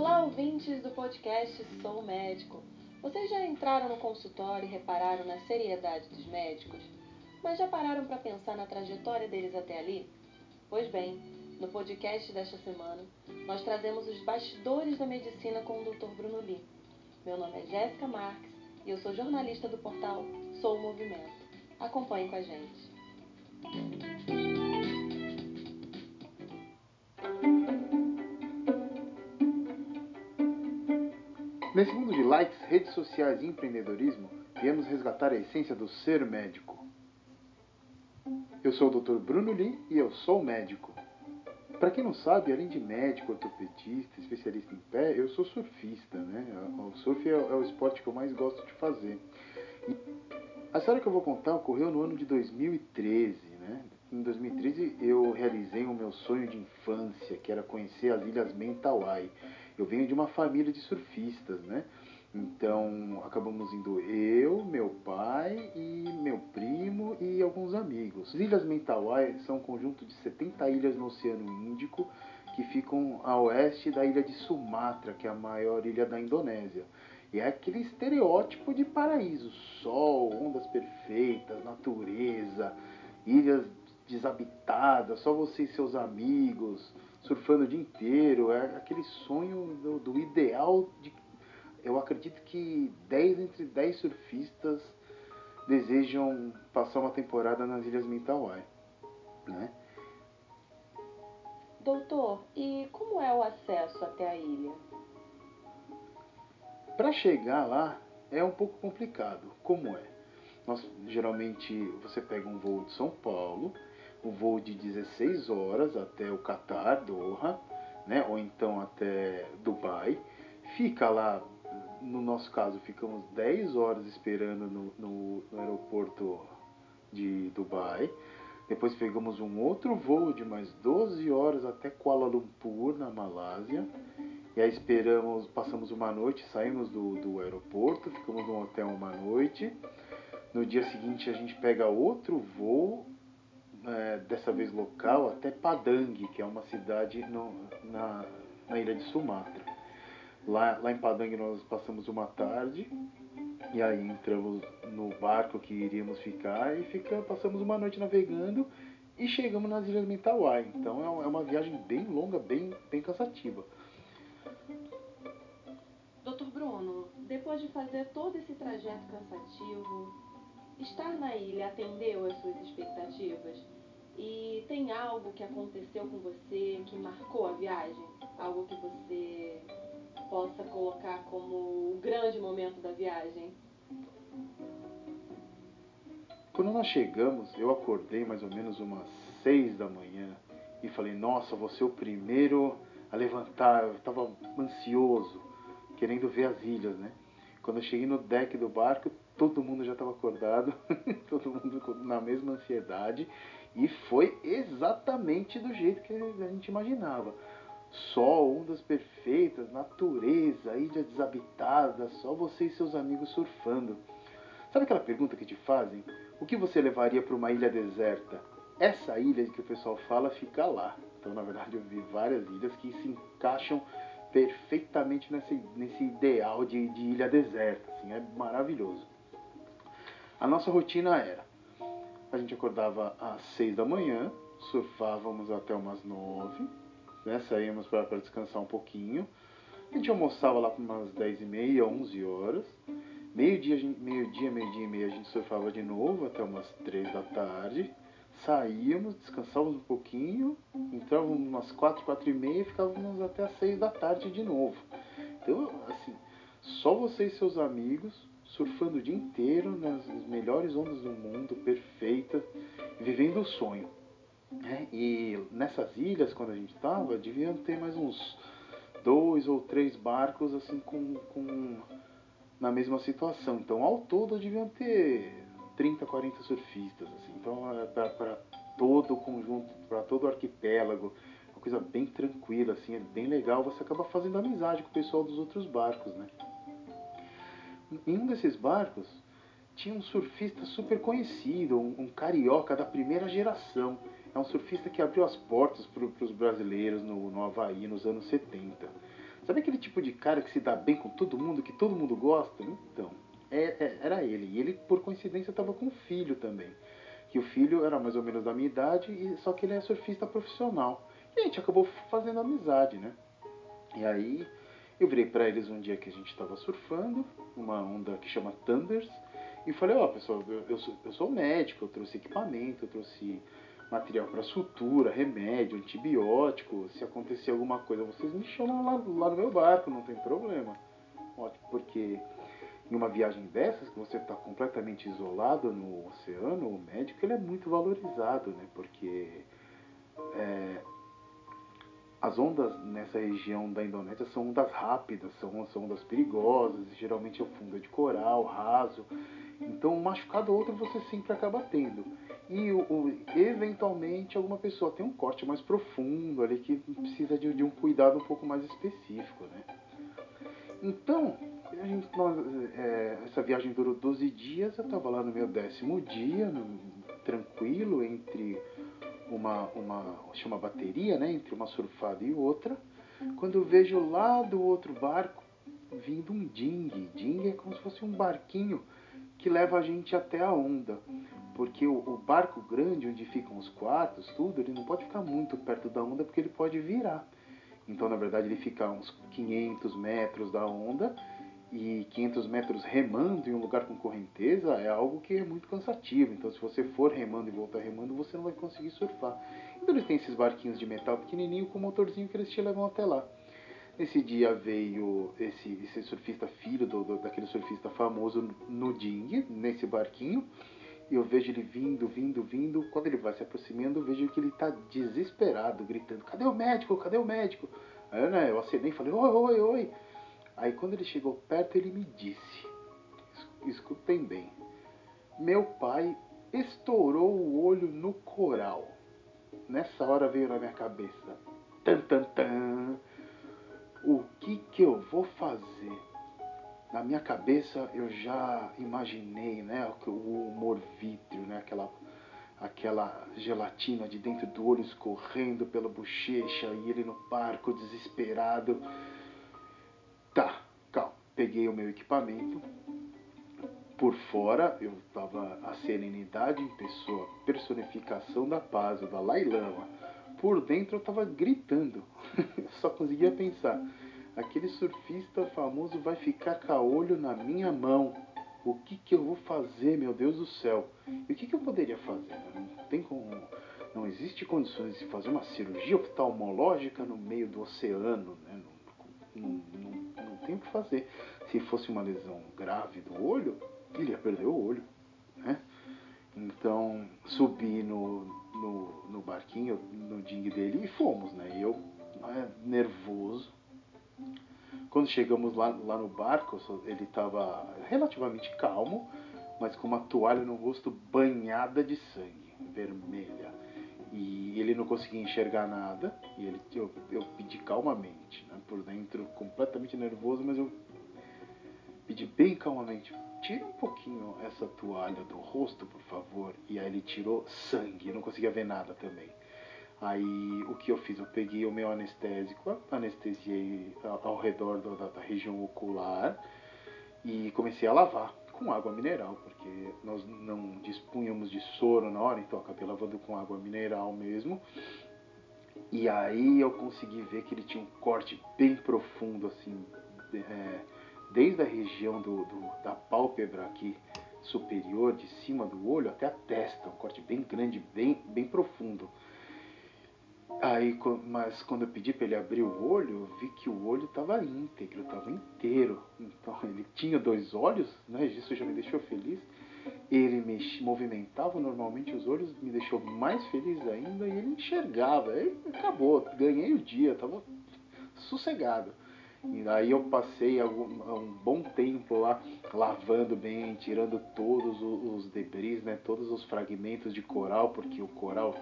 Olá, ouvintes do podcast Sou Médico. Vocês já entraram no consultório e repararam na seriedade dos médicos? Mas já pararam para pensar na trajetória deles até ali? Pois bem, no podcast desta semana, nós trazemos os bastidores da medicina com o Dr. Bruno Lee. Meu nome é Jéssica Marques e eu sou jornalista do portal Sou Movimento. Acompanhe com a gente. Nesse mundo de likes, redes sociais e empreendedorismo, viemos resgatar a essência do ser médico. Eu sou o Dr. Bruno Lee e eu sou médico. Para quem não sabe, além de médico, ortopedista, especialista em pé, eu sou surfista, né? O surf é, é o esporte que eu mais gosto de fazer. E a história que eu vou contar ocorreu no ano de 2013, né? Em 2013 eu realizei o meu sonho de infância, que era conhecer as Ilhas Mentawai. Eu venho de uma família de surfistas, né? Então acabamos indo eu, meu pai e meu primo e alguns amigos. As Ilhas Mentawai são um conjunto de 70 ilhas no Oceano Índico que ficam a oeste da ilha de Sumatra, que é a maior ilha da Indonésia. E é aquele estereótipo de paraíso: sol, ondas perfeitas, natureza, ilhas desabitadas, só você e seus amigos, surfando o dia inteiro. É aquele sonho do, do ideal de eu acredito que 10 entre 10 surfistas desejam passar uma temporada nas Ilhas Mentawai, né? Doutor, e como é o acesso até a ilha? Para chegar lá é um pouco complicado. Como é? Nós geralmente você pega um voo de São Paulo, um voo de 16 horas até o Catar, Doha, né? Ou então até Dubai. Fica lá no nosso caso, ficamos 10 horas esperando no, no, no, aeroporto de Dubai. Depois pegamos um outro voo de mais 12 horas até Kuala Lumpur, na Malásia. E aí esperamos, passamos uma noite, saímos do, do aeroporto, ficamos no hotel uma noite. No dia seguinte a gente pega outro voo, é, dessa vez local, até Padang, que é uma cidade no, na, na ilha de Sumatra. Lá, lá em Padang nós passamos uma tarde e aí entramos no barco que iríamos ficar e fica, passamos uma noite navegando e chegamos nas Ilhas Mentawai. Então é, é uma viagem bem longa, bem, bem cansativa. Doutor Bruno, depois de fazer todo esse trajeto cansativo, estar na ilha atendeu às suas expectativas? E tem algo que aconteceu com você que marcou a viagem? Algo que você possa colocar como o grande momento da viagem? Quando nós chegamos, eu acordei mais ou menos umas seis da manhã e falei, nossa, vou ser o primeiro a levantar. Eu estava ansioso, querendo ver as ilhas, né? Quando eu cheguei no deck do barco, todo mundo já estava acordado, todo mundo na mesma ansiedade, e foi exatamente do jeito que a gente imaginava sol, ondas perfeitas, natureza, ilha desabitada, só você e seus amigos surfando. Sabe aquela pergunta que te fazem? O que você levaria para uma ilha deserta? Essa ilha que o pessoal fala fica lá. Então, na verdade, eu vi várias ilhas que se encaixam perfeitamente nesse, nesse ideal de, de ilha deserta. Assim, é maravilhoso. A nossa rotina era: a gente acordava às seis da manhã, surfávamos até umas nove né? Saímos para descansar um pouquinho. A gente almoçava lá por umas 10 e meia, 11 horas. Meio-dia, meio-dia, meio-dia e meia a gente surfava de novo até umas 3 da tarde. Saíamos, descansávamos um pouquinho, entrávamos umas 4, 4 e meia e ficávamos até as 6 da tarde de novo. Então, assim, só você e seus amigos surfando o dia inteiro nas melhores ondas do mundo, perfeitas, vivendo o sonho. Né? E nessas ilhas, quando a gente estava, deviam ter mais uns dois ou três barcos assim com, com na mesma situação. Então, ao todo, deviam ter 30, 40 surfistas. Assim. Então, é para todo o conjunto, para todo o arquipélago, uma coisa bem tranquila, assim, é bem legal. Você acaba fazendo amizade com o pessoal dos outros barcos, né? Em um desses barcos, tinha um surfista super conhecido, um, um carioca da primeira geração é um surfista que abriu as portas para os brasileiros no, no Havaí nos anos 70. Sabe aquele tipo de cara que se dá bem com todo mundo, que todo mundo gosta? Então, é, é, era ele. E ele, por coincidência, estava com um filho também. Que o filho era mais ou menos da minha idade, e só que ele é surfista profissional. E a gente acabou fazendo amizade, né? E aí eu virei para eles um dia que a gente estava surfando, uma onda que chama Thunders, e falei, ó, oh, pessoal, eu, eu, sou, eu sou médico, eu trouxe equipamento, eu trouxe material para sutura, remédio, antibiótico. Se acontecer alguma coisa, vocês me chamam lá, lá no meu barco, não tem problema. Ótimo, porque em uma viagem dessas, que você está completamente isolado no oceano, o médico ele é muito valorizado, né? Porque é, as ondas nessa região da Indonésia são ondas rápidas, são, são ondas perigosas, geralmente é o fundo de coral, raso. Então, um machucado ou outro você sempre acaba tendo. E o, o, eventualmente alguma pessoa tem um corte mais profundo ali que precisa de, de um cuidado um pouco mais específico, né? Então, a gente, nós, é, essa viagem durou 12 dias, eu estava lá no meu décimo dia, no, uma, uma, bateria, né, entre uma surfada e outra, quando eu vejo lá do outro barco vindo um ding. Ding é como se fosse um barquinho que leva a gente até a onda. Porque o, o, barco grande, onde ficam os quartos, tudo, ele não pode ficar muito perto da onda porque ele pode virar. Então, na verdade, ele fica a uns 500 metros da onda e 500 metros remando em um lugar com correnteza é algo que é muito cansativo. Então, se você for remando e voltar remando, você não vai conseguir surfar. Então, eles têm esses barquinhos de metal pequenininho com motorzinho que eles te levam até lá. Nesse dia veio esse, esse surfista filho do, do, daquele surfista famoso no Ding, nesse barquinho. E eu vejo ele vindo, vindo, vindo. Quando ele vai se aproximando, eu vejo que ele está desesperado, gritando: Cadê o médico? Cadê o médico? Aí né, eu acenei e falei: Oi, oi, oi. Aí quando ele chegou perto, ele me disse: Escutem bem. Meu pai estourou o olho no coral. Nessa hora veio na minha cabeça: Tan, tan, tan o que que eu vou fazer? Na minha cabeça eu já imaginei, né, o humor vítreo, né, aquela aquela gelatina de dentro do olho escorrendo pela bochecha e ele no barco desesperado. Peguei o meu equipamento. Por fora eu tava a serenidade em pessoa, personificação da paz, o Dalai Lama por dentro eu tava gritando. Só conseguia pensar. Aquele surfista famoso vai ficar com a olho na minha mão. O que, que eu vou fazer, meu Deus do céu? E o que, que eu poderia fazer? Não tem como. Não existe condições de fazer uma cirurgia oftalmológica no meio do oceano, né? Não tem o que fazer. Se fosse uma lesão grave do olho, ele ia perder o olho, né? Então, subi no, no, no barquinho, no ding dele e fomos, né? E eu, né, nervoso. Quando chegamos lá, lá no barco, ele estava relativamente calmo, mas com uma toalha no rosto banhada de sangue, vermelha. E ele não conseguia enxergar nada, e ele, eu, eu pedi calmamente? Por dentro, completamente nervoso, mas eu pedi bem calmamente, tira um pouquinho essa toalha do rosto, por favor. E aí ele tirou sangue, eu não conseguia ver nada também. Aí o que eu fiz? Eu peguei o meu anestésico, anestesiei ao redor da, região ocular e comecei a lavar com água mineral, porque nós não dispunhamos de soro na hora, então acabei lavando com água mineral mesmo. E aí eu consegui ver que ele tinha um corte bem profundo, assim, é, desde a região do, do, da pálpebra aqui superior, de cima do olho, até a testa, um corte bem grande, bem, bem profundo. Aí, mas quando eu pedi para ele abrir o olho, eu vi que o olho estava íntegro, estava inteiro. Então ele tinha dois olhos, né? Isso já me deixou feliz. Ele me movimentava normalmente os olhos, me deixou mais feliz ainda e ele enxergava. Aí acabou, ganhei o dia, estava sossegado. E aí eu passei algum, um bom tempo lá lavando bem, tirando todos os debris, né, todos os fragmentos de coral, porque o coral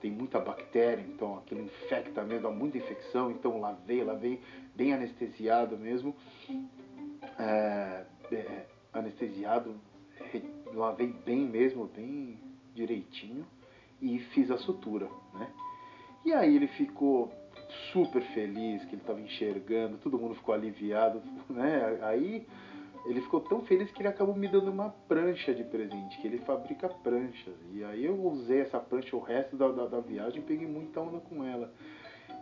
tem muita bactéria, então aquilo infecta mesmo, dá muita infecção, então lavei, lavei bem anestesiado mesmo, é, é, anestesiado, lavei bem mesmo, bem direitinho e fiz a sutura, né? E aí ele ficou super feliz que ele estava enxergando, todo mundo ficou aliviado, né? Aí ele ficou tão feliz que ele acabou me dando uma prancha de presente, que ele fabrica pranchas. E aí eu usei essa prancha o resto da, da, da viagem e peguei muita onda com ela.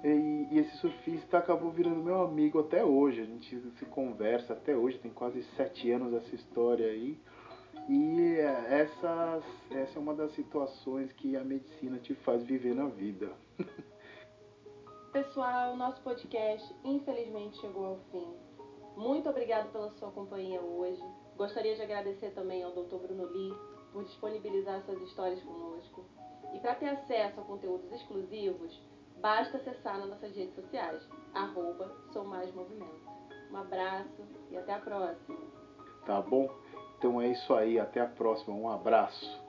E, e, esse surfista acabou virando meu amigo até hoje. A gente se conversa até hoje, tem quase sete anos essa história aí. E essas, essa é uma das situações que a medicina te faz viver na vida. Pessoal, nosso podcast infelizmente chegou ao fim. Muito obrigado pela sua companhia hoje. Gostaria de agradecer também ao Dr. Bruno Lee por disponibilizar suas histórias conosco. E para ter acesso a conteúdos exclusivos, basta acessar nas nossas redes sociais, arroba Sou Mais Movimento. Um abraço e até a próxima. Tá bom? Então é isso aí, até a próxima. Um abraço.